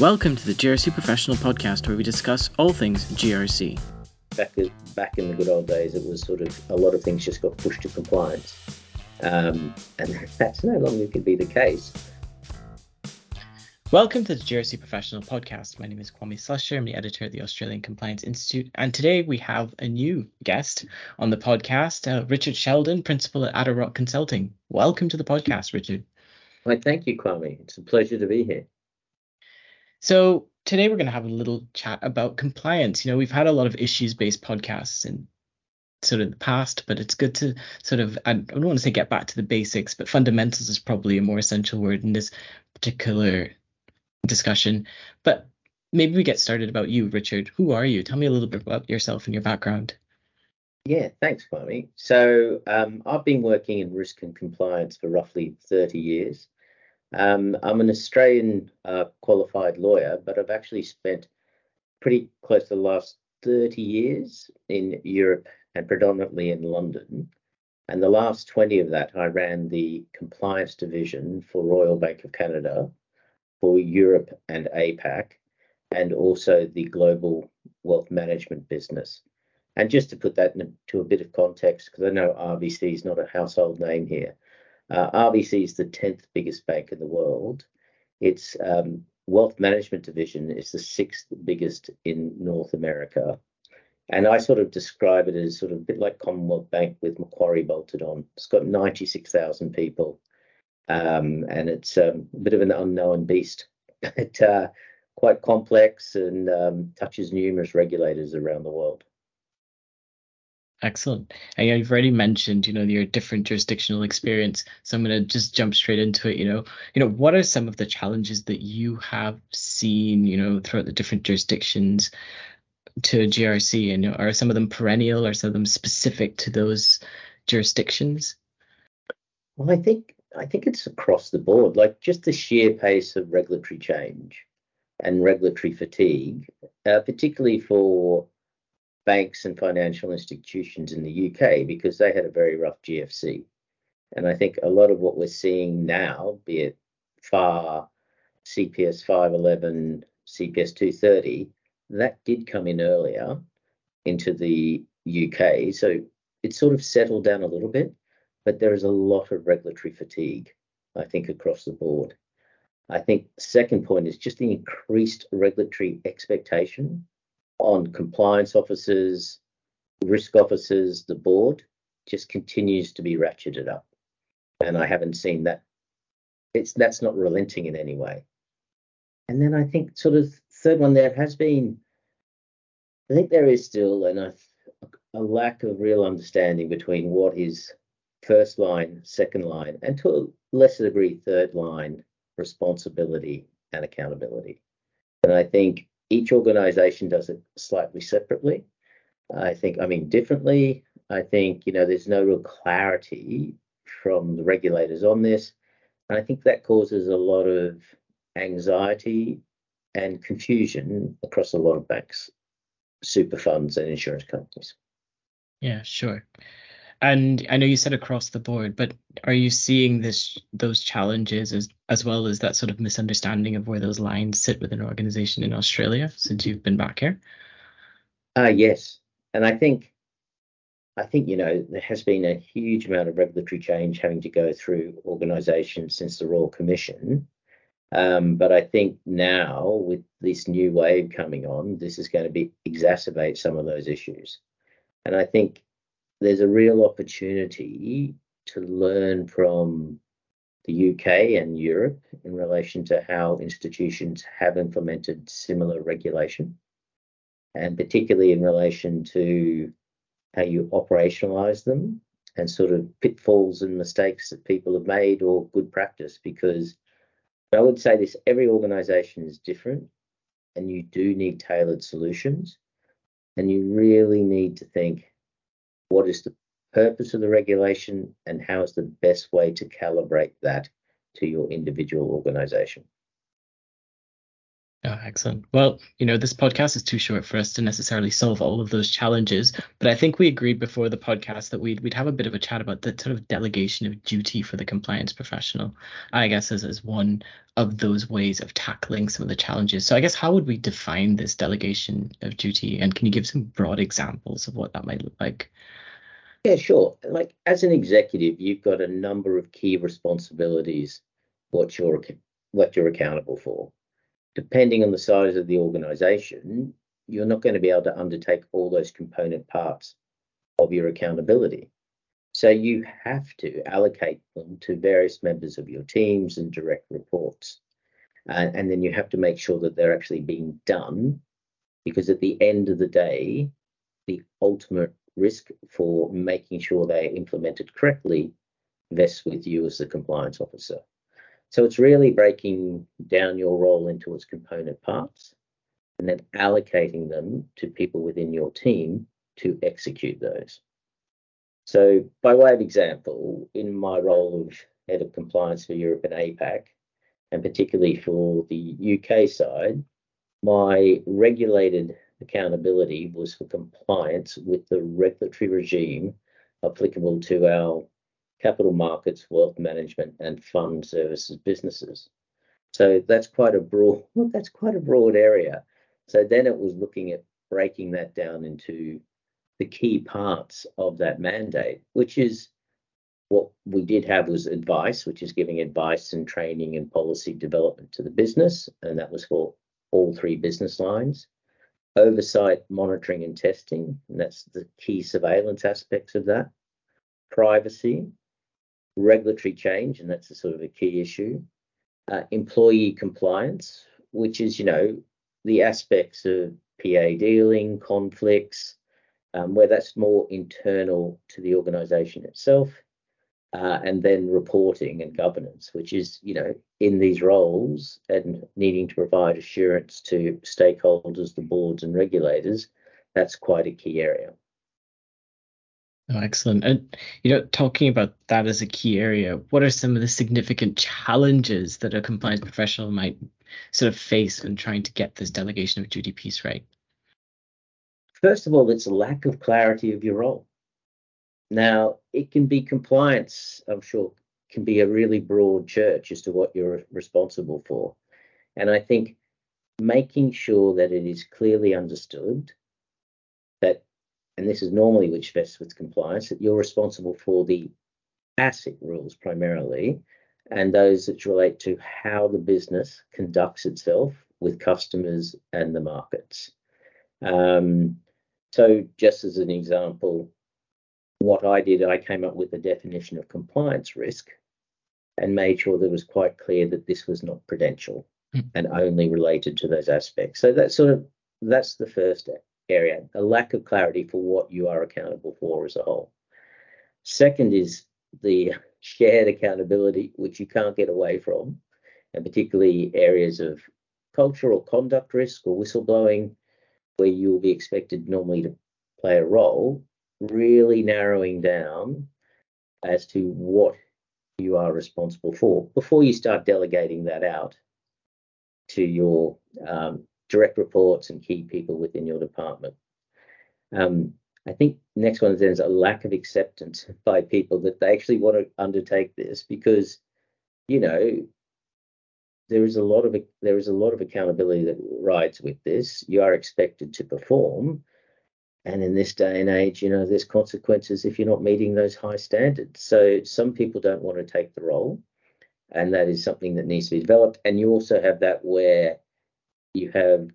Welcome to the GRC Professional Podcast, where we discuss all things GRC. Back, back in the good old days, it was sort of a lot of things just got pushed to compliance. Um, and that's no longer going to be the case. Welcome to the GRC Professional Podcast. My name is Kwame Slusher. I'm the editor at the Australian Compliance Institute. And today we have a new guest on the podcast, uh, Richard Sheldon, principal at Adder Rock Consulting. Welcome to the podcast, Richard. Well, thank you, Kwame. It's a pleasure to be here. So today we're going to have a little chat about compliance. You know, we've had a lot of issues-based podcasts in sort of the past, but it's good to sort of I don't want to say get back to the basics, but fundamentals is probably a more essential word in this particular discussion. But maybe we get started about you, Richard. Who are you? Tell me a little bit about yourself and your background. Yeah, thanks, Kwame. So um, I've been working in risk and compliance for roughly 30 years. Um, I'm an Australian uh, qualified lawyer, but I've actually spent pretty close to the last 30 years in Europe and predominantly in London. And the last 20 of that, I ran the compliance division for Royal Bank of Canada for Europe and APAC, and also the global wealth management business. And just to put that into a bit of context, because I know RBC is not a household name here, uh, RBC is the 10th biggest bank in the world. Its um, wealth management division is the sixth biggest in North America. And I sort of describe it as sort of a bit like Commonwealth Bank with Macquarie bolted on. It's got 96,000 people, um, and it's um, a bit of an unknown beast, but uh, quite complex and um, touches numerous regulators around the world. Excellent. And you've already mentioned, you know, your different jurisdictional experience. So I'm going to just jump straight into it. You know, you know, what are some of the challenges that you have seen, you know, throughout the different jurisdictions to GRC, and you know, are some of them perennial, or some of them specific to those jurisdictions? Well, I think I think it's across the board. Like just the sheer pace of regulatory change and regulatory fatigue, uh, particularly for banks and financial institutions in the UK because they had a very rough GFC. And I think a lot of what we're seeing now, be it FAR, CPS 511, CPS 230, that did come in earlier into the UK. So it's sort of settled down a little bit, but there is a lot of regulatory fatigue, I think, across the board. I think second point is just the increased regulatory expectation on compliance officers, risk officers, the board just continues to be ratcheted up. And I haven't seen that. It's that's not relenting in any way. And then I think sort of third one there has been, I think there is still an, a, a lack of real understanding between what is first line, second line, and to a lesser degree, third line responsibility and accountability. And I think each organization does it slightly separately. I think, I mean, differently. I think, you know, there's no real clarity from the regulators on this. And I think that causes a lot of anxiety and confusion across a lot of banks, super funds, and insurance companies. Yeah, sure. And I know you said across the board, but are you seeing this those challenges as as well as that sort of misunderstanding of where those lines sit within an organization in Australia since you've been back here? Uh yes. And I think I think you know there has been a huge amount of regulatory change having to go through organisations since the Royal Commission. Um, but I think now with this new wave coming on, this is going to be exacerbate some of those issues. And I think there's a real opportunity to learn from the UK and Europe in relation to how institutions have implemented similar regulation, and particularly in relation to how you operationalize them and sort of pitfalls and mistakes that people have made or good practice. Because I would say this every organization is different, and you do need tailored solutions, and you really need to think what is the purpose of the regulation and how is the best way to calibrate that to your individual organization. Excellent. Well, you know, this podcast is too short for us to necessarily solve all of those challenges, but I think we agreed before the podcast that we'd we'd have a bit of a chat about the sort of delegation of duty for the compliance professional. I guess as as one of those ways of tackling some of the challenges. So I guess how would we define this delegation of duty, and can you give some broad examples of what that might look like? Yeah, sure. Like as an executive, you've got a number of key responsibilities what you're what you're accountable for depending on the size of the organization, you're not going to be able to undertake all those component parts of your accountability. So you have to allocate them to various members of your teams and direct reports. Uh, and then you have to make sure that they're actually being done because at the end of the day, the ultimate risk for making sure they're implemented correctly vests with you as the compliance officer. So it's really breaking down your role into its component parts and then allocating them to people within your team to execute those. So, by way of example, in my role of head of compliance for Europe and APAC, and particularly for the UK side, my regulated accountability was for compliance with the regulatory regime applicable to our capital markets, wealth management, and fund services businesses. So that's quite a broad that's quite a broad area. So then it was looking at breaking that down into the key parts of that mandate, which is what we did have was advice, which is giving advice and training and policy development to the business, and that was for all three business lines. Oversight, monitoring, and testing, and that's the key surveillance aspects of that. Privacy, regulatory change, and that's a sort of a key issue. Uh, employee compliance, which is, you know, the aspects of PA dealing, conflicts, um, where that's more internal to the organisation itself, uh, and then reporting and governance, which is, you know, in these roles and needing to provide assurance to stakeholders, the boards and regulators, that's quite a key area. Oh, excellent. And you know, talking about that as a key area, what are some of the significant challenges that a compliance professional might sort of face when trying to get this delegation of duty piece right? First of all, it's a lack of clarity of your role. Now, it can be compliance, I'm sure, can be a really broad church as to what you're responsible for. And I think making sure that it is clearly understood that and this is normally which vests with compliance, that you're responsible for the ASIC rules primarily, and those that relate to how the business conducts itself with customers and the markets. Um, so, just as an example, what I did, I came up with a definition of compliance risk and made sure that it was quite clear that this was not prudential mm. and only related to those aspects. So that's sort of that's the first area, a lack of clarity for what you are accountable for as a whole. Second is the shared accountability, which you can't get away from, and particularly areas of cultural conduct risk or whistleblowing, where you will be expected normally to play a role, really narrowing down as to what you are responsible for before you start delegating that out to your um, direct reports and key people within your department. Um, I think next one is a lack of acceptance by people that they actually want to undertake this because, you know, there is a lot of there is a lot of accountability that rides with this. You are expected to perform, and in this day and age, you know, there's consequences if you're not meeting those high standards. So some people don't want to take the role, and that is something that needs to be developed. And you also have that where you have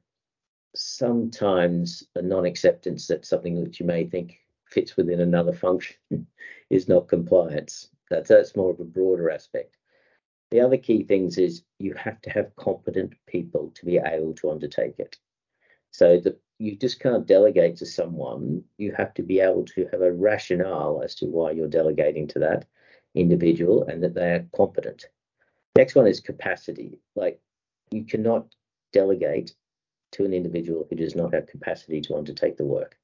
sometimes a non-acceptance that something that you may think fits within another function is not compliance. That's that's more of a broader aspect. The other key things is you have to have competent people to be able to undertake it. So that you just can't delegate to someone. You have to be able to have a rationale as to why you're delegating to that individual and that they are competent. Next one is capacity. Like you cannot delegate to an individual who does not have capacity to undertake the work.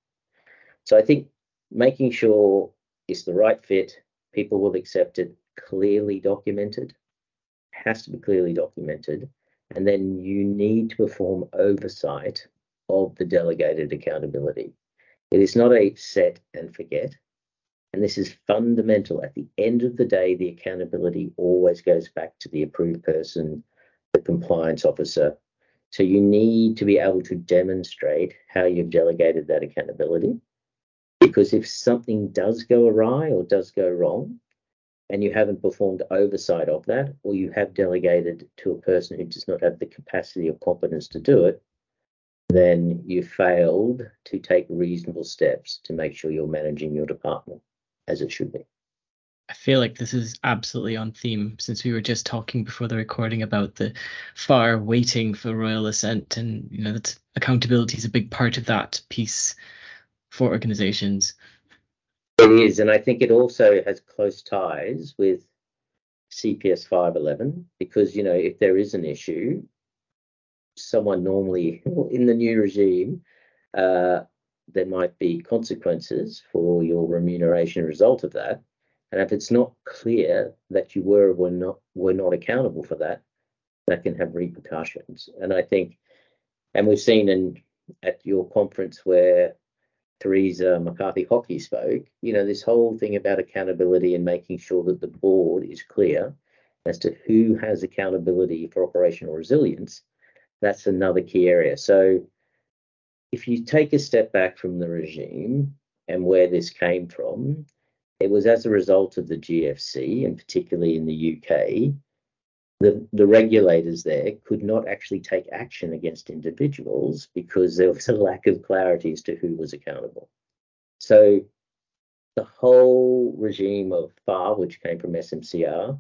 So I think making sure it's the right fit, people will accept it, clearly documented, has to be clearly documented, And then you need to perform oversight of the delegated accountability. It is not a set and forget. And this is fundamental. At the end of the day, the accountability always goes back to the approved person, the compliance officer. So you need to be able to demonstrate how you've delegated that accountability. Because if something does go awry or does go wrong, and you haven't performed oversight of that, or you have delegated to a person who does not have the capacity or competence to do it, then you failed to take reasonable steps to make sure you're managing your department as it should be. I feel like this is absolutely on theme since we were just talking before the recording about the FAR waiting for royal assent, and you know that accountability is a big part of that piece for organizations. It is, and I think it also has close ties with CPS 511 because you know if there is an issue, someone normally in the new regime, uh, there might be consequences for your remuneration result of that. And if it's not clear that you were or were not were not accountable for that, that can have repercussions. And I think, and we've seen in at your conference where Therese McCarthy Hockey spoke, you know, this whole thing about accountability and making sure that the board is clear as to who has accountability for operational resilience that's another key area. So if you take a step back from the regime and where this came from, it was as a result of the GFC, and particularly in the UK, the, the regulators there could not actually take action against individuals because there was a lack of clarity as to who was accountable. So the whole regime of FAR, which came from SMCR,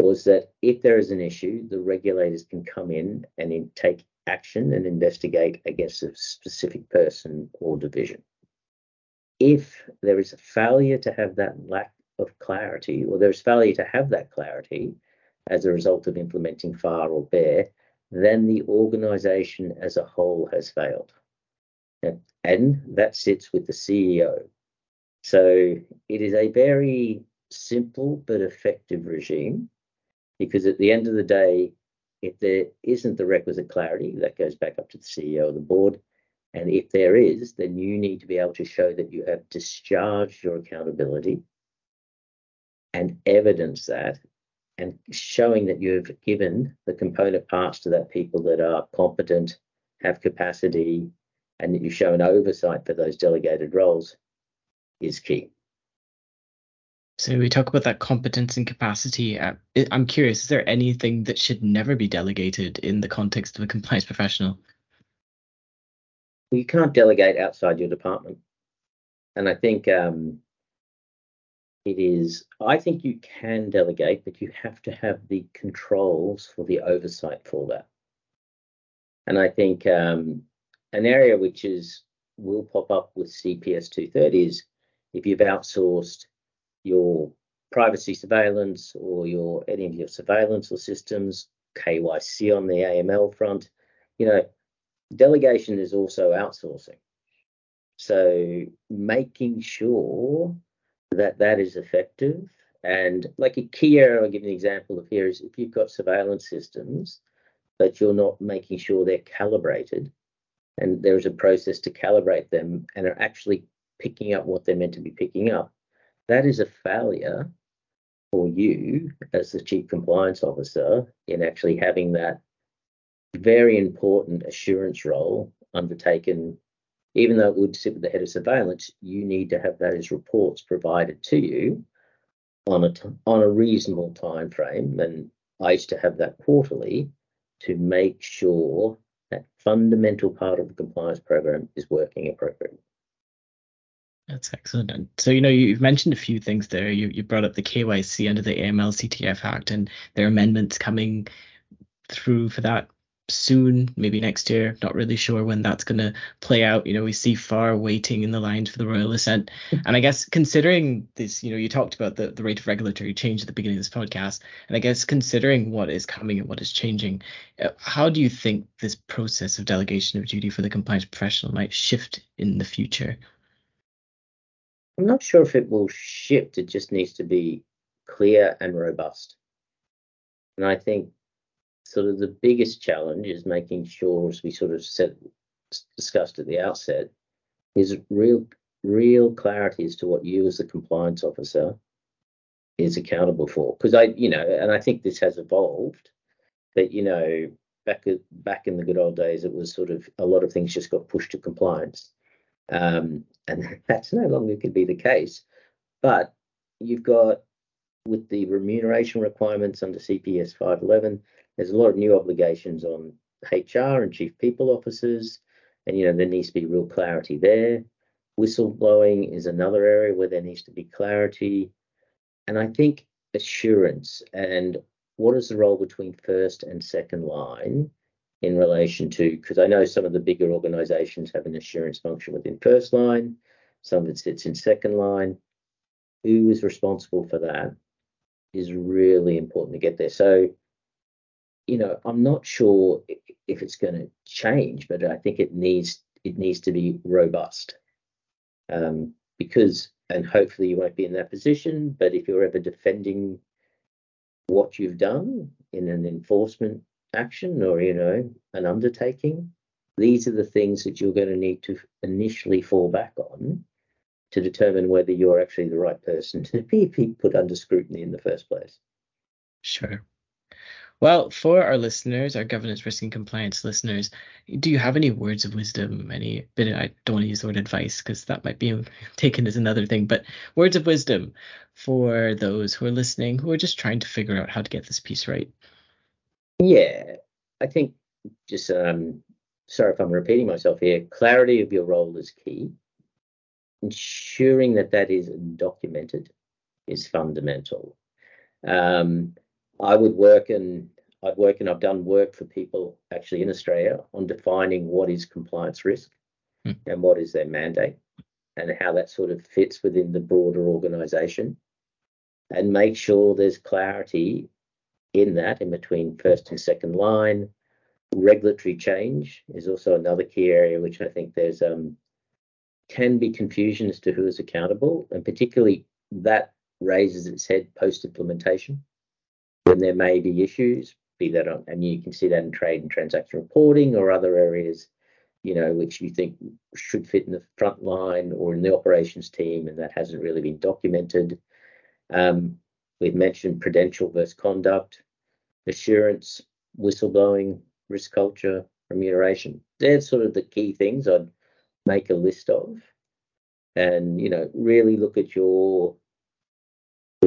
was that if there is an issue, the regulators can come in and in, take action and investigate against a specific person or division. If there is a failure to have that lack of clarity, or there's failure to have that clarity as a result of implementing FAR or BEAR, then the organization as a whole has failed. And that sits with the CEO. So it is a very simple but effective regime because at the end of the day, if there isn't the requisite clarity, that goes back up to the CEO of the board. And if there is, then you need to be able to show that you have discharged your accountability and evidence that and showing that you've given the component parts to that people that are competent, have capacity, and that you've shown oversight for those delegated roles is key. So we talk about that competence and capacity. Uh, I'm curious, is there anything that should never be delegated in the context of a compliance professional? You can't delegate outside your department. And I think um, it is, I think you can delegate, but you have to have the controls for the oversight for that. And I think um, an area which is will pop up with CPS 230 is if you've outsourced your privacy surveillance or your any of your surveillance or systems, KYC on the AML front. You know, delegation is also outsourcing. So making sure that that is effective and like a key area, I'll give an example of here is if you've got surveillance systems, but you're not making sure they're calibrated and there is a process to calibrate them and are actually picking up what they're meant to be picking up, that is a failure for you as the chief compliance officer in actually having that very important assurance role undertaken even though it would sit with the head of surveillance you need to have those reports provided to you on a t- on a reasonable time frame and i used to have that quarterly to make sure that fundamental part of the compliance program is working appropriately that's excellent. And so, you know, you've mentioned a few things there. You, you brought up the KYC under the AML CTF Act, and there are amendments coming through for that soon, maybe next year. Not really sure when that's going to play out. You know, we see FAR waiting in the lines for the royal assent. and I guess considering this, you know, you talked about the, the rate of regulatory change at the beginning of this podcast. And I guess considering what is coming and what is changing, uh, how do you think this process of delegation of duty for the compliance professional might shift in the future? I'm not sure if it will shift. It just needs to be clear and robust. And I think sort of the biggest challenge is making sure, as we sort of said, discussed at the outset, is real real clarity as to what you as the compliance officer is accountable for. Because I, you know, and I think this has evolved. That you know, back back in the good old days, it was sort of a lot of things just got pushed to compliance, um, and that's no longer could be the case. But you've got with the remuneration requirements under CPS 511, there's a lot of new obligations on HR and chief people officers, and you know there needs to be real clarity there. Whistleblowing is another area where there needs to be clarity, and I think assurance and what is the role between first and second line in relation to because I know some of the bigger organizations have an assurance function within first line, some of it sits in second line. Who is responsible for that is really important to get there. So, you know, I'm not sure if it's going to change, but I think it needs it needs to be robust um, because, and hopefully you won't be in that position. But if you're ever defending what you've done in an enforcement action or you know an undertaking, these are the things that you're going to need to initially fall back on to determine whether you're actually the right person to be put under scrutiny in the first place. Sure. Well, for our listeners, our governance, risk, and compliance listeners, do you have any words of wisdom? Any bit? I don't want to use the word advice because that might be taken as another thing, but words of wisdom for those who are listening who are just trying to figure out how to get this piece right. Yeah, I think just um, sorry if I'm repeating myself here. Clarity of your role is key. Ensuring that that is documented is fundamental. Um, I would work and I'd work and I've done work for people actually in Australia on defining what is compliance risk hmm. and what is their mandate and how that sort of fits within the broader organization and make sure there's clarity in that in between first and second line. Regulatory change is also another key area which I think there's um, can be confusion as to who is accountable, and particularly that raises its head post implementation when there may be issues, be that on, and you can see that in trade and transaction reporting or other areas, you know, which you think should fit in the front line or in the operations team, and that hasn't really been documented. Um, we've mentioned prudential versus conduct, assurance, whistleblowing, risk culture, remuneration. They're sort of the key things I'd make a list of, and you know, really look at your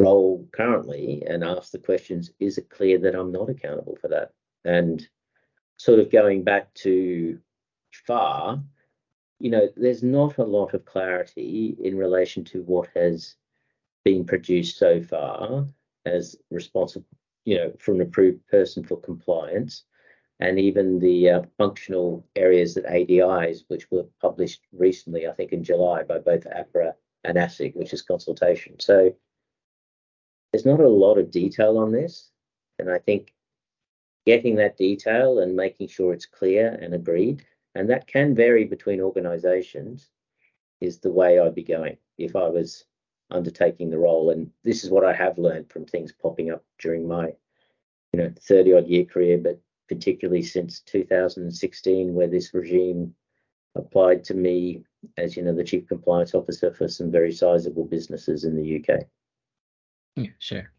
role currently and ask the questions is it clear that I'm not accountable for that? And sort of going back to FAR, you know, there's not a lot of clarity in relation to what has been produced so far as responsible, you know, for an approved person for compliance, and even the uh, functional areas that ADIs, which were published recently, I think in July by both APRA and ASIC, which is consultation. So there's not a lot of detail on this. And I think getting that detail and making sure it's clear and agreed, and that can vary between organizations, is the way I'd be going if I was undertaking the role. And this is what I have learned from things popping up during my, you know, 30 odd year career, but particularly since 2016, where this regime applied to me as, you know, the chief compliance officer for some very sizable businesses in the UK. Yeah, sure.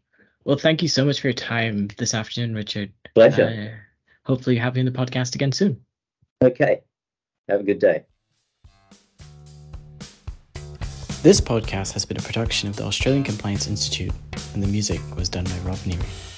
Well, thank you so much for your time this afternoon, Richard. Pleasure. Uh, hopefully, having the podcast again soon. Okay. Have a good day. This podcast has been a production of the Australian Compliance Institute, and the music was done by Rob Neary.